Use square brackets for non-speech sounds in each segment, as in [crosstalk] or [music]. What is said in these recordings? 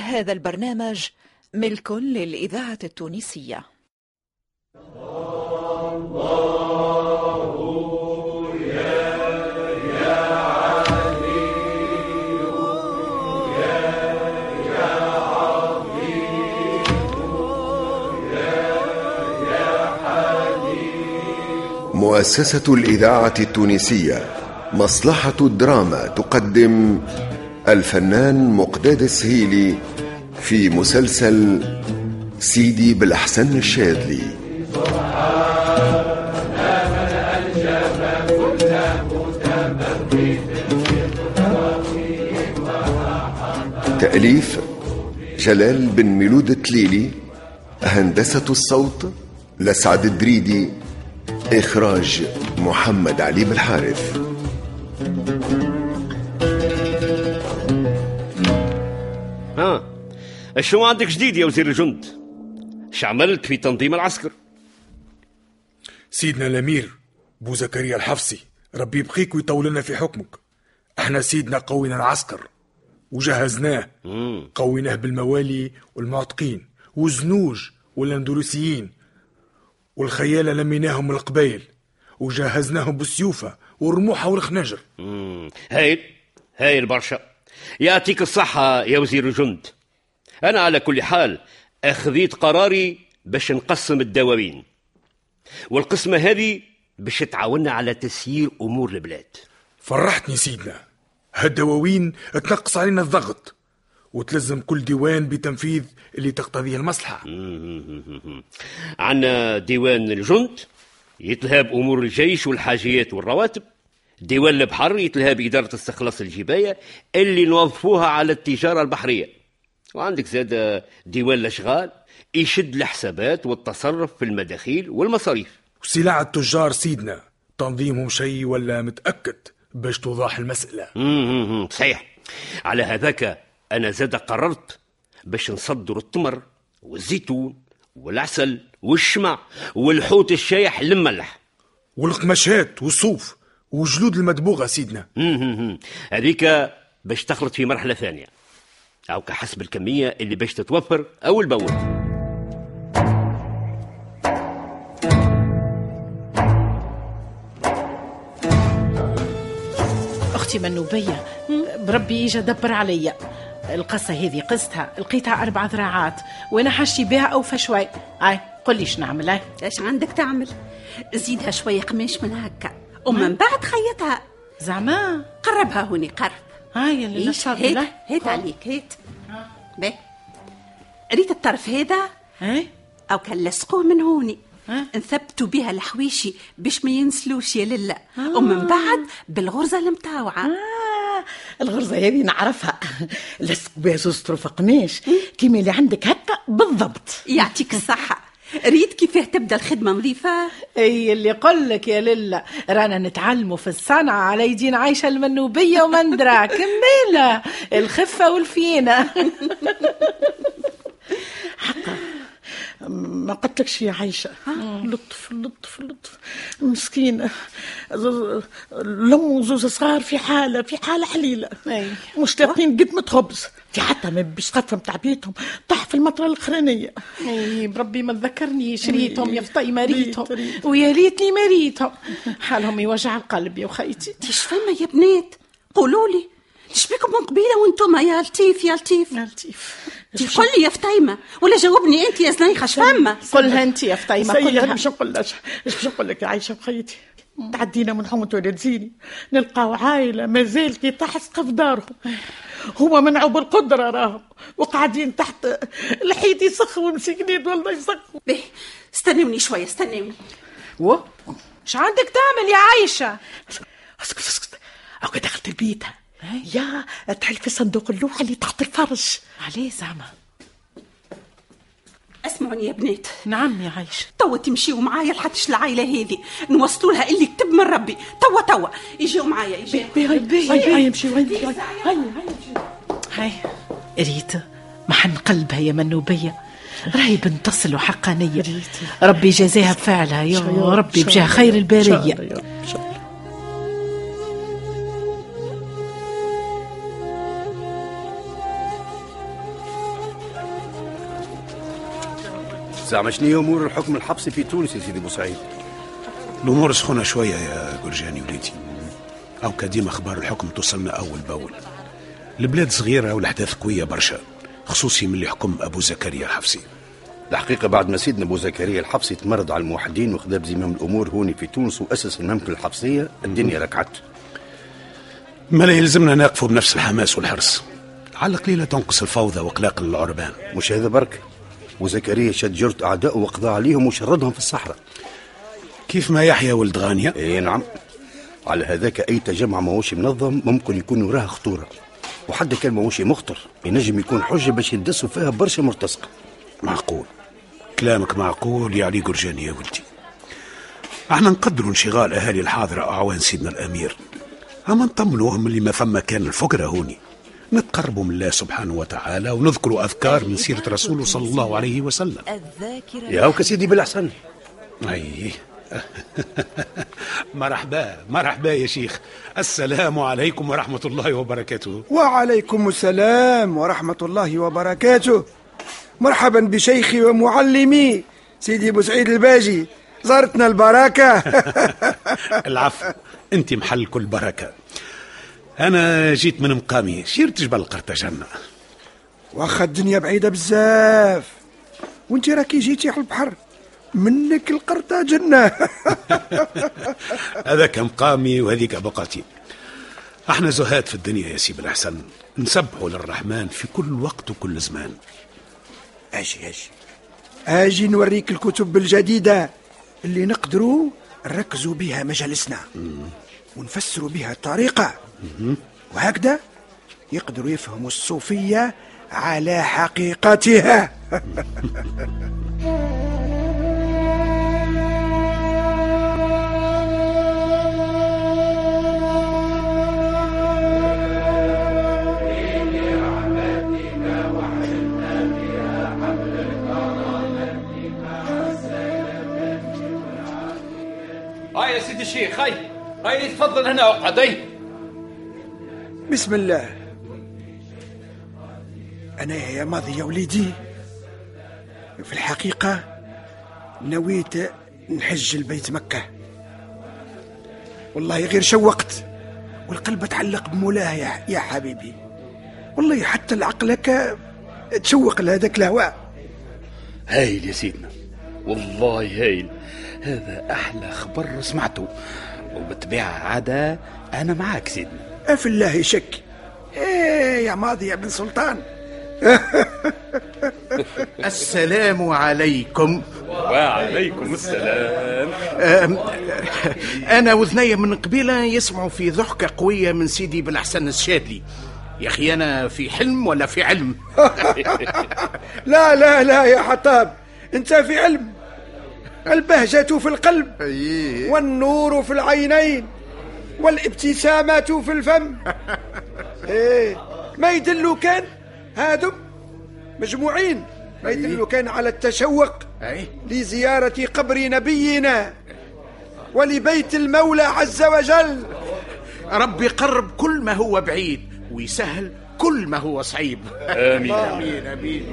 هذا البرنامج ملك للإذاعة التونسية. مؤسسة الإذاعة التونسية مصلحة الدراما تقدم الفنان مقداد السهيلي في مسلسل سيدي بالأحسن الشاذلي. تأليف جلال بن ميلود التليلي هندسة الصوت لسعد الدريدي إخراج محمد علي بالحارث. شنو عندك جديد يا وزير الجند؟ اش عملت في تنظيم العسكر؟ سيدنا الأمير بو زكريا الحفصي ربي يبقيك ويطول لنا في حكمك. أحنا سيدنا قوينا العسكر وجهزناه. قويناه بالموالي والمعتقين والزنوج والاندلسيين. والخيالة لميناهم من القبايل وجهزناهم بالسيوفة والرموحة والخناجر. هايل هايل برشا. يعطيك الصحة يا وزير الجند. أنا على كل حال أخذيت قراري باش نقسم الدواوين. والقسمة هذه باش تعاوننا على تسيير أمور البلاد. فرحتني سيدنا. هالدواوين تنقص علينا الضغط وتلزم كل ديوان بتنفيذ اللي تقتضيه المصلحة. [laughs] عندنا ديوان الجند يتلهى بأمور الجيش والحاجيات والرواتب. ديوان البحر يتلهى بإدارة استخلاص الجباية اللي نوظفوها على التجارة البحرية. وعندك زاد ديوان الأشغال يشد الحسابات والتصرف في المداخيل والمصاريف. وسلع التجار سيدنا تنظيمهم شيء ولا متأكد باش توضح المسألة. مم، صحيح. على هذاك أنا زاد قررت باش نصدر التمر والزيتون والعسل والشمع والحوت الشايح المملح والقماشات والصوف والجلود المدبوغة سيدنا. هذيك باش تخلط في مرحلة ثانية. أو كحسب الكمية اللي باش تتوفر أول بأول أختي منوبية بربي إجا دبر عليا القصة هذه قصتها لقيتها أربع ذراعات وأنا حاجتي بها أوفى شوي أي قل لي شنو نعمل أي. إيش عندك تعمل؟ زيدها شوية قماش من هكا ومن بعد خيطها. زعما. قربها هوني قرب. هاي اللي نصاب هيت له هيت عليك. هيت باهي ريت الطرف هذا؟ أي أو كان لصقوه من هوني. ها؟ نثبتوا بها الحويشي باش ما ينسلوش يا لله. ومن بعد بالغرزة المتاوعة. آه. الغرزة هذه نعرفها. لصق بها زوز طرف قماش كيما اللي عندك هكا بالضبط. يعطيك الصحة. ريت كيفاه تبدأ الخدمة نظيفة؟ أي اللي قل لك يا لله رانا نتعلموا في الصنعة على يدين عايشة المنوبية ومندرا كملة الخفة والفينة. [laughs] ما قلتلكش يا عايشة. لطف لطف لطف. مسكينة زوز- الأم وزوز صغار في حالة في حالة حليلة. أي. مشتاقين قدمة خبز في حتى ما بيسقفهم تعبيتهم. طاح في المطرة الأخرانية أي بربي ما تذكرنيش ريتهم يا فطي ما ريتهم ريت- ريت. ويا ريتني ما ريتهم حالهم يوجع القلب يا خيتي. [laughs] تيش فما يا بنات؟ قولوا لي إيش بكم من قبيلة وأنتم يا لطيف يا لطيف. يا لطيف. قل لي يا فطيمه ولا جاوبني انت يا زنيخه اش فما قلها انت يا سيدي قلها. باش نقول لك إيش باش نقول لك يا عايشة وخيتي تعدينا من حومة ولاد زيني. نلقاو عائله مازال كي تحسق في دارهم. هما منعوا بالقدرة راهم وقاعدين تحت الحيط يسخوا مسكنين والله يسخوا. به استنوني شوية استنوني. و؟ إيش عندك تعمل يا عايشة؟ اسكت اسكت أو دخلت البيت. يا تحل في صندوق اللوحة اللي تحت الفرش عليه زعما. اسمعوني يا بنات نعم يا عايشة. توا تمشيوا معايا لحتى العائلة هذه نوصلوا لها اللي كتب من ربي. توا توا. يجيوا معايا يجيوا هاي هاي هاي امشي هاي هاي هاي هاي ريت ما حنقلبها يا منوبية. راهي بنت تصل وحقانية ربي يجازيها بفعلها. يا ربي بجاه خير البرية. زعما شنو هي أمور الحكم الحبسي في تونس يا سيدي بوسعيد؟ الأمور سخونة شوية يا جورجاني وليدي. أو كديما أخبار الحكم توصلنا أول بأول. البلاد صغيرة والأحداث قوية برشا خصوصي من اللي حكم أبو زكريا الحفصي الحقيقة بعد ما سيدنا أبو زكريا الحبسي تمرد على الموحدين وخذا بزمام الأمور هوني في تونس وأسس المملكة الحبسية الدنيا ركعت. ما لا يلزمنا نقفوا بنفس الحماس والحرص. على القليله تنقص الفوضى وقلاق العربان. مش هذا برك؟ وزكريا شد جرة أعدائه وقضى عليهم وشردهم في الصحراء. كيف ما يحيى ولد غانية اي نعم. على هذاك أي تجمع ماهوش منظم ممكن يكون وراها خطورة. وحتى كان ماهوش مخطر ينجم يكون حجة باش يدسوا فيها برشا مرتزقة. معقول. كلامك معقول يا علي قرجاني يا ولدي. إحنا نقدروا انشغال أهالي الحاضرة أعوان سيدنا الأمير. أما نطمنوهم اللي ما فما كان الفقراء هوني. نتقربوا من الله سبحانه وتعالى ونذكروا أذكار من سيرة رسوله صلى الله عليه وسلم. يا هوك سيدي بالأحسن. أي. [laughs] مرحبا مرحبا يا شيخ. السلام عليكم ورحمة الله وبركاته. وعليكم السلام ورحمة الله وبركاته. مرحبا بشيخي ومعلمي سيدي بوسعيد الباجي. زارتنا البركة. [laughs] العفو أنت محل كل بركة. أنا جيت من مقامي شيرت جبل قرطاجنة واخا الدنيا بعيدة بزاف. وانت راكي جيتي على البحر منك القرطة جنة [laughs] هذاك مقامي وهذيك بقاتي أحنا زهاد في الدنيا يا سيب الحسن نسبحوا للرحمن في كل وقت وكل زمان. أجي أجي أجي نوريك الكتب الجديدة اللي نقدروا نركزوا بها مجالسنا. ونفسروا بها الطريقة. وهكذا يقدروا يفهموا الصوفية على حقيقتها. هاي يا سيدي الشيخ هاي. هاي تفضل هنا اقعد هاي بسم الله. أنا يا ماضي يا وليدي. في الحقيقة نويت نحج البيت مكة. والله غير شوقت والقلب تعلق بمولاه يا, يا حبيبي. والله حتى العقلك تشوق لهذاك الهواء. هايل يا سيدنا. والله هايل. هذا أحلى خبر سمعته. وبالطبيعه عادة أنا معاك سيدنا. أفي الله شك. إيه يا ماضي يا بن سلطان. [laughs] السلام عليكم. وعليكم السلام. أنا وذني من قبيلة يسمعوا في ضحكة قوية من سيدي بالحسن الشاذلي. يا أخي أنا في حلم ولا في علم؟ [laughs] لا لا لا يا حطاب. أنت في علم. البهجة في القلب والنور في العينين والابتسامة في الفم. [laughs] إيه. ما يدلوا كان هادم؟ مجموعين. ما يدلوا كان على التشوق لزيارة قبر نبينا ولبيت المولى عز وجل. ربي قرب كل ما هو بعيد ويسهل كل ما هو صعيب. آمين. آمين. آمين.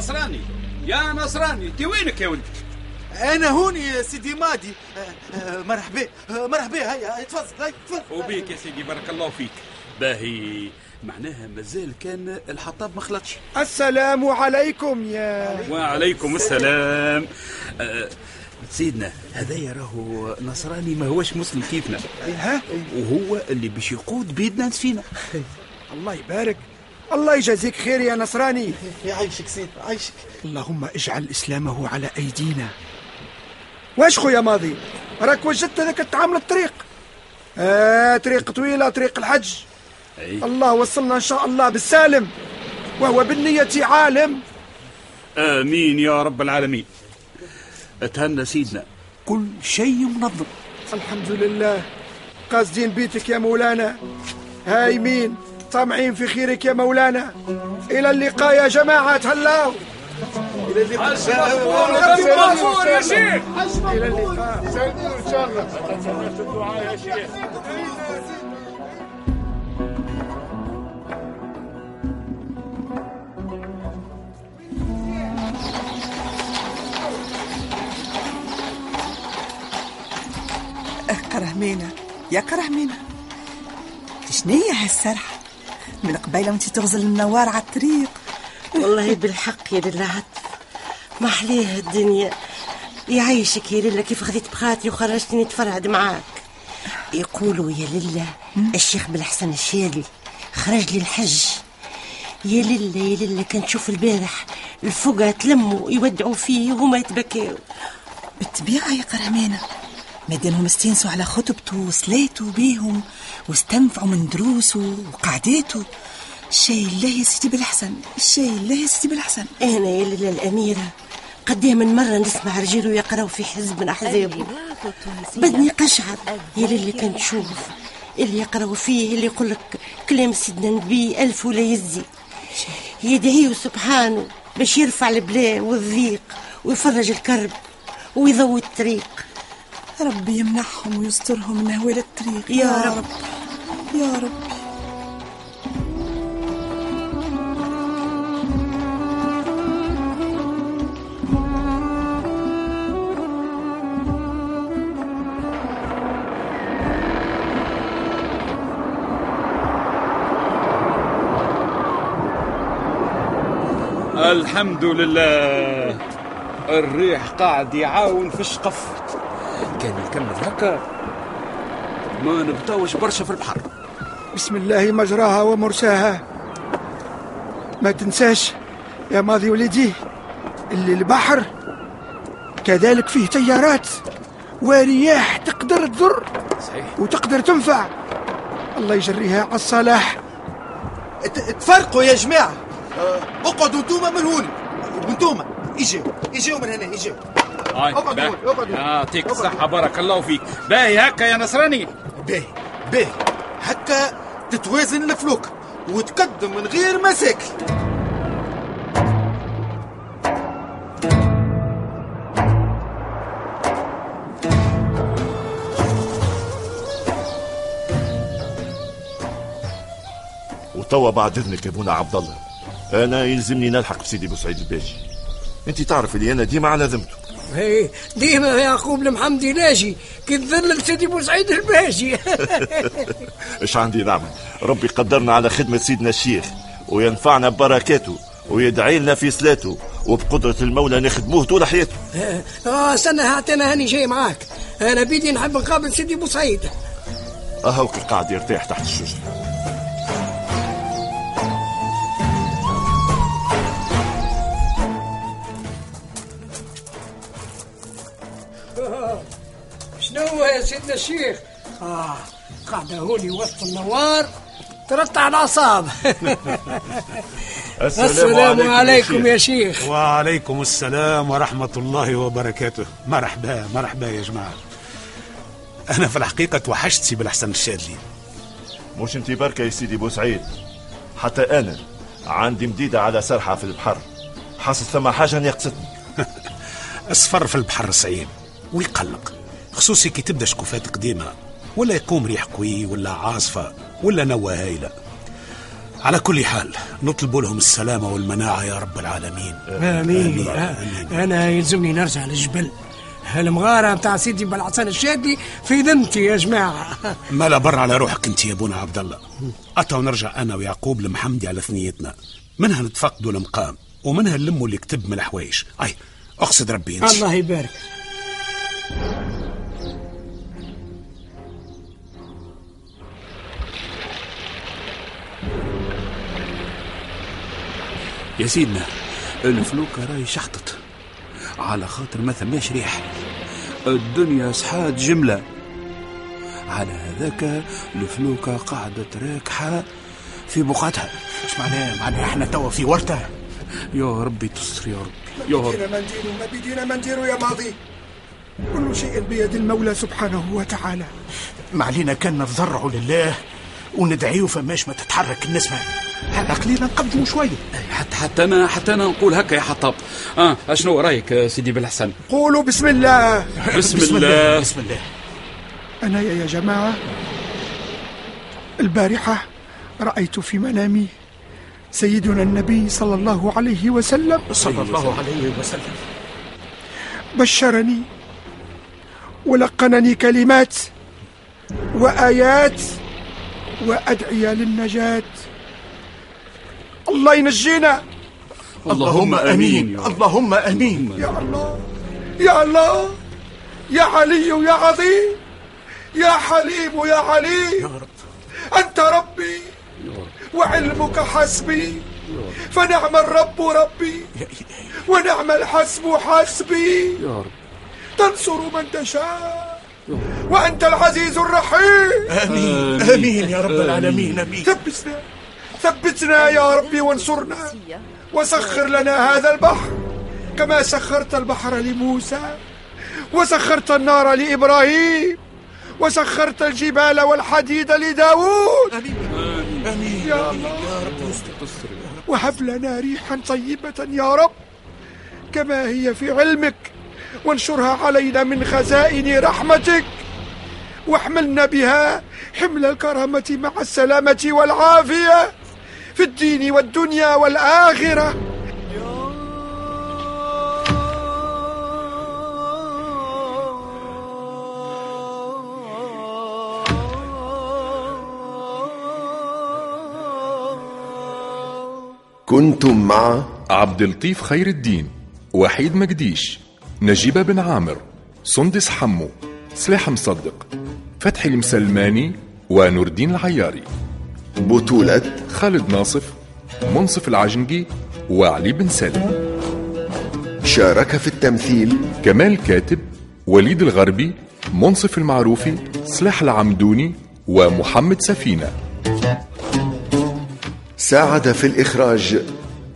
نصراني. يا نصراني انت وينك يا ولد أنا هوني يا سيدي مادي. آه، آه، مرحبا. آه، مرحبا. هيا تفضل هيا تفضل. وبيك يا سيدي بارك الله فيك. باهي. معناها مازال كان الحطاب ما خلطش. السلام عليكم يا وعليكم السلام. أه سيدنا هذا راهو نصراني ما هوش مسلم كيفنا؟ ها؟ وهو اللي باش يقود بيدنا فينا الله يبارك. الله يجازيك خير يا نصراني. [laughs] يعيشك سيدي عايشك اللهم اجعل إسلامه على أيدينا. واش خويا ماضي؟ راك وجدت هذاك الطعام للطريق. آه طريق طويلة طريق الحج. أي. الله وصلنا إن شاء الله بالسالم. وهو بالنية عالم. آمين يا رب العالمين. أتهنى سيدنا. كل شيء منظم. الحمد لله. قاصدين بيتك يا مولانا. هايمين. طامعين في خيرك يا مولانا. إلى اللقاء يا جماعة. هلاو. حج مغفور يا شيخ. إلى اللقاء. سلموا إن شاء الله. يا شيخ كرهمينة يا كرهمينة شنية هالسرحة؟ من قبيلة وانت تغزل النوار على الطريق. والله بالحق يا لله عطف ما حليها الدنيا. يعيشك يا لله كيف خذيت بخاطري وخرجتني نتفرعد معاك. يقولوا يا لله الشيخ بالحسن الشاذلي خرج لي الحج. يا لله يا لله كان تشوف البارح الفقهاء تلموا يودعوا فيه وهما يتبكيوا بالطبيعة يا كرهمينة مادامهم استانسوا على خطبته وصلاته بيهم واستنفعوا من دروسه وقعداته الشاي الله يا سيدي بالحسن الشاي الله يا سيدي بالحسن. أنا يا لله الأميرة قديه من مرة نسمع رجال يقراوا في حزب من أحزابه. بدني قشعر يا للي كان تشوف اللي يقراوا فيه اللي يقول لك كلام سيدنا النبي ألف ولا يزي. يدعيه سبحانه باش يرفع البلاء والضيق ويفرج الكرب ويضوي الطريق. ربي يمنحهم ويسترهم من هوال الطريق. يا رب. يا رب. الحمد لله. الريح قاعد يعاون في الشقف. كان يكمل هكا. ما نبطاوش برشا في البحر. بسم الله مجراها ومرساها. ما تنساش يا ماضي ولدي اللي البحر كذلك فيه تيارات ورياح تقدر تضر صحيح. وتقدر تنفع. الله يجريها على الصلاح. تفرقوا يا جماعة. آه، اقعدوا انتوما من هون وانتوما اجيو اجيو من هنا اجيو. هون، اقعدوا هون. يعطيك الصحة بارك الله فيك. باهي هكا يا نصراني. باهي باهي. هكا تتوازن الفلوك وتقدم من غير مشاكل وتوا بعد إذنك يا بونا عبد الله. أنا يلزمني نلحق بسيدي بوسعيد الباجي. أنت تعرف اللي أنا ديما على ذمته. هي ديما يعقوب المحمدي لاجي كي تذلل سيدي بوسعيد الباجي. [laughs] إيش عندي نعمل ربي قدرنا على خدمة سيدنا الشيخ وينفعنا ببركاته ويدعي لنا في صلاته وبقدرة المولى نخدموه طول حياته. [laughs] آه استنى أنا هاني جاي معاك. أنا بيدي نحب نقابل سيدي بوسعيد أهوك قاعد يرتاح تحت الشجرة. يا سيدنا الشيخ. آه قاعدة هوني وسط النوار ترتع الأعصاب. السلام عليكم يا شيخ. وعليكم السلام ورحمة الله وبركاته. مرحبا مرحبا يا جماعة. أنا في الحقيقة توحشت سي بالحسن الشاذلي. مش انت بركة يا سيدي بوسعيد حتى أنا عندي مديدة على سرحة في البحر. حاسس ثم حاجة ناقصتني [laughs] السفر في البحر صعيب ويقلق. خصوصي كي تبدا شكوفات قديمة ولا يقوم ريح قوي ولا عاصفة ولا نوى هايلة. على كل حال نطلب لهم السلامة والمناعة يا رب العالمين. آمين. آه، أنا يلزمني نرجع للجبل. المغارة بتاع سيدي بالحسن الشادي في ذمتي يا جماعة. [laughs] مالا بر على روحك انت يا بونا عبد الله. أتا ونرجع أنا ويعقوب المحمدي على ثنيتنا. منها نتفقدوا المقام ومنها نلموا اللي كتب من الحوايج أي أقصد ربي انت. الله يبارك. يا سيدنا الفلوكة راهي شحطت. على خاطر ما ثماش ريح. الدنيا صحات جملة. على هذاك الفلوكة قاعدة راكحة في بقعتها. إيش معناه معناه إحنا توا في ورطة. يا ربي تستر يا ربي. يا رب بدينا ما نديروا ما بدينا ما نديروا يا ماضي. كل شيء بيد المولى سبحانه وتعالى. ما علينا كان نتضرعوا لله. وندعيه فماش ما تتحرك النسمة هذا قليلا نقدموا شوية. حتى حتى أنا حتى أنا نقول هكا يا حطاب. آه أشنو رأيك يا سيدي بالحسن؟ قولوا بسم الله. بسم, بسم الله بسم الله. أنا يا جماعة البارحة رأيت في منامي سيدنا النبي صلى الله عليه وسلم. صلى الله عليه وسلم. بشرني ولقنني كلمات وآيات وأدعية للنجاة. الله ينجينا. اللهم آمين اللهم آمين. يا الله. يا الله. يا علي يا عظيم. يا حليم يا عليم. يا رب. أنت ربي. وعلمك حسبي. فنعم الرب ربي. ونعم الحسب حسبي. يا رب. تنصر من تشاء. وأنت العزيز الرحيم. آمين. آمين يا رب العالمين آمين. ثبتنا ثبتنا يا ربي وانصرنا. وسخر لنا هذا البحر كما سخرت البحر لموسى وسخرت النار لإبراهيم وسخرت الجبال والحديد لداود. آمين. يا الله. وهب لنا ريحا طيبة يا رب كما هي في علمك وانشرها علينا من خزائن رحمتك. واحملنا بها حمل الكرامة مع السلامة والعافية في الدين والدنيا والآخرة. كنتم مع عبد اللطيف خير الدين وحيد مقديش نجيبة بن عامر سندس حمو سلاح مصدق. فتحي المسلماني ونور الدين العياري. بطولة خالد ناصف منصف العجنقي وعلي بن سالم. شارك في التمثيل كمال كاتب وليد الغربي منصف المعروفي سلاح العمدوني ومحمد سفينة. ساعد في الإخراج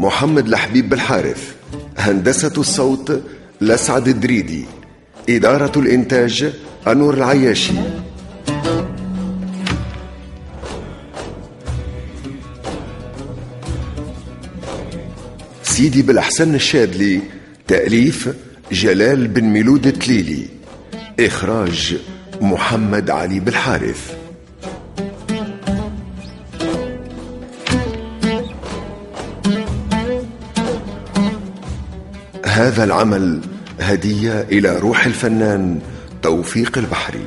محمد لحبيب بالحارث هندسة الصوت لسعد الدريدي إدارة الإنتاج أنور العياشي. سيدي بالأحسن الشاذلي تأليف جلال بن ميلود التليلي إخراج محمد علي بالحارث. هذا العمل هدية إلى روح الفنان توفيق البحري.